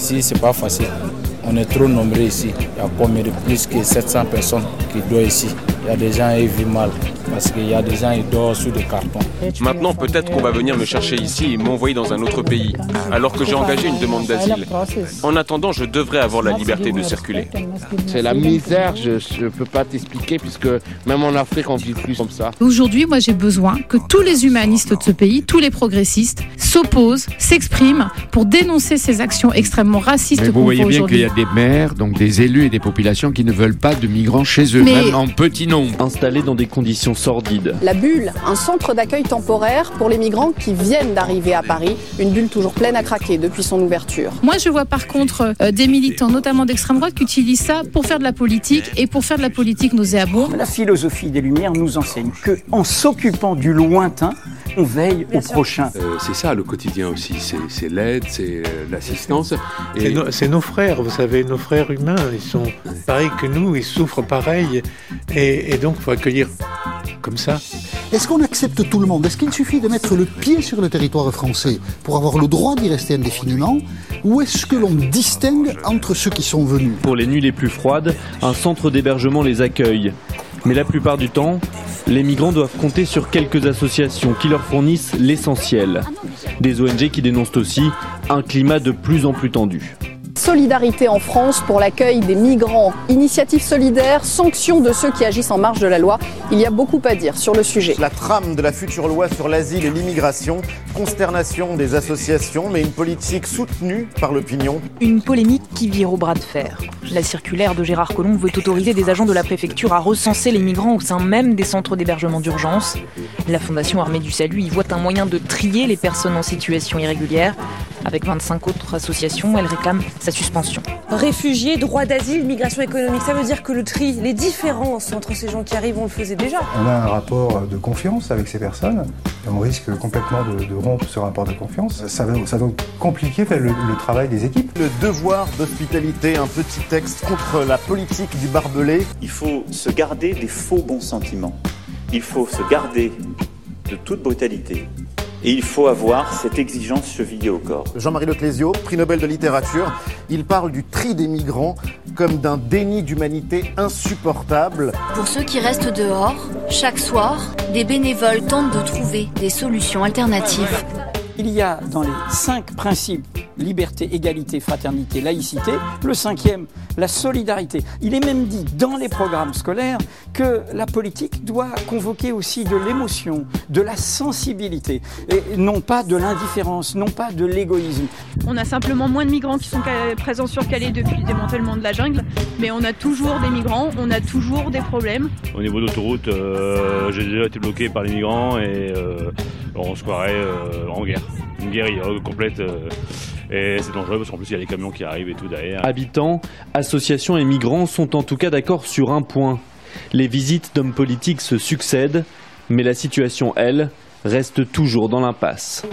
Ici, c'est pas facile. On est trop nombreux ici. Il y a combien de plus que 700 personnes qui doivent ici? Il y a des gens qui vivent mal parce qu'il y a des gens qui dorment sous des cartons. Maintenant, peut-être qu'on va venir me chercher ici et m'envoyer dans un autre pays, alors que j'ai engagé une demande d'asile. En attendant, je devrais avoir la liberté de circuler. C'est la misère, je ne peux pas t'expliquer, puisque même en Afrique, on vit plus comme ça. Aujourd'hui, moi, j'ai besoin que tous les humanistes de ce pays, tous les progressistes, s'opposent, s'expriment pour dénoncer ces actions extrêmement racistes. Mais vous voyez bien qu'il y a des maires, donc des élus et des populations qui ne veulent pas de migrants chez eux, même en petit nombre. Installés dans des conditions sordides. La bulle, un centre d'accueil temporaire pour les migrants qui viennent d'arriver à Paris. Une bulle toujours pleine à craquer depuis son ouverture. Moi, je vois par contre euh, des militants, notamment d'extrême droite, qui utilisent ça pour faire de la politique et pour faire de la politique nauséabonde. La philosophie des Lumières nous enseigne que, en s'occupant du lointain, on veille au prochain. Euh, c'est ça le quotidien aussi, c'est l'aide, c'est euh, l'assistance. C'est nos frères, vous savez, nos frères humains, ils sont pareils que nous, ils souffrent pareil, et, et donc il faut accueillir comme ça. Est-ce qu'on accepte tout le monde? Est-ce qu'il suffit de mettre le pied sur le territoire français pour avoir le droit d'y rester indéfiniment? Ou est-ce que l'on distingue entre ceux qui sont venus? Pour les nuits les plus froides, un centre d'hébergement les accueille. Mais la plupart du temps, les migrants doivent compter sur quelques associations qui leur fournissent l'essentiel. Des ONG qui dénoncent aussi un climat de plus en plus tendu. Solidarité en France pour l'accueil des migrants, initiative solidaire, sanctions de ceux qui agissent en marge de la loi. Il y a beaucoup à dire sur le sujet. La trame de la future loi sur l'asile et l'immigration, consternation des associations, mais une politique soutenue par l'opinion. Une polémique qui vire au bras de fer. La circulaire de Gérard Collomb veut autoriser des agents de la préfecture à recenser les migrants au sein même des centres d'hébergement d'urgence. La Fondation Armée du Salut y voit un moyen de trier les personnes en situation irrégulière. Avec 25 autres associations, elle réclame sa suspension. Réfugiés, droit d'asile, migration économique, ça veut dire que le tri, les différences entre ces gens qui arrivent, on le faisait déjà. On a un rapport de confiance avec ces personnes et on risque complètement de, de rompre ce rapport de confiance. Ça va, ça va compliquer le, le travail des équipes. Le devoir d'hospitalité, un petit texte contre la politique du barbelé. Il faut se garder des faux bons sentiments. Il faut se garder de toute brutalité. Et il faut avoir cette exigence chevillée au corps. Jean-Marie Leclésio, prix Nobel de littérature, il parle du tri des migrants comme d'un déni d'humanité insupportable. Pour ceux qui restent dehors, chaque soir, des bénévoles tentent de trouver des solutions alternatives. Il y a dans les cinq principes liberté, égalité, fraternité, laïcité. Le cinquième, la solidarité. Il est même dit dans les programmes scolaires que la politique doit convoquer aussi de l'émotion, de la sensibilité, et non pas de l'indifférence, non pas de l'égoïsme. On a simplement moins de migrants qui sont présents sur Calais depuis le démantèlement de la jungle, mais on a toujours des migrants, on a toujours des problèmes. Au niveau d'autoroute, euh, j'ai déjà été bloqué par les migrants et euh, on se croirait euh, en guerre. Une guérilla complète. Et c'est dangereux parce qu'en plus il y a les camions qui arrivent et tout derrière. Habitants, associations et migrants sont en tout cas d'accord sur un point. Les visites d'hommes politiques se succèdent, mais la situation, elle, reste toujours dans l'impasse.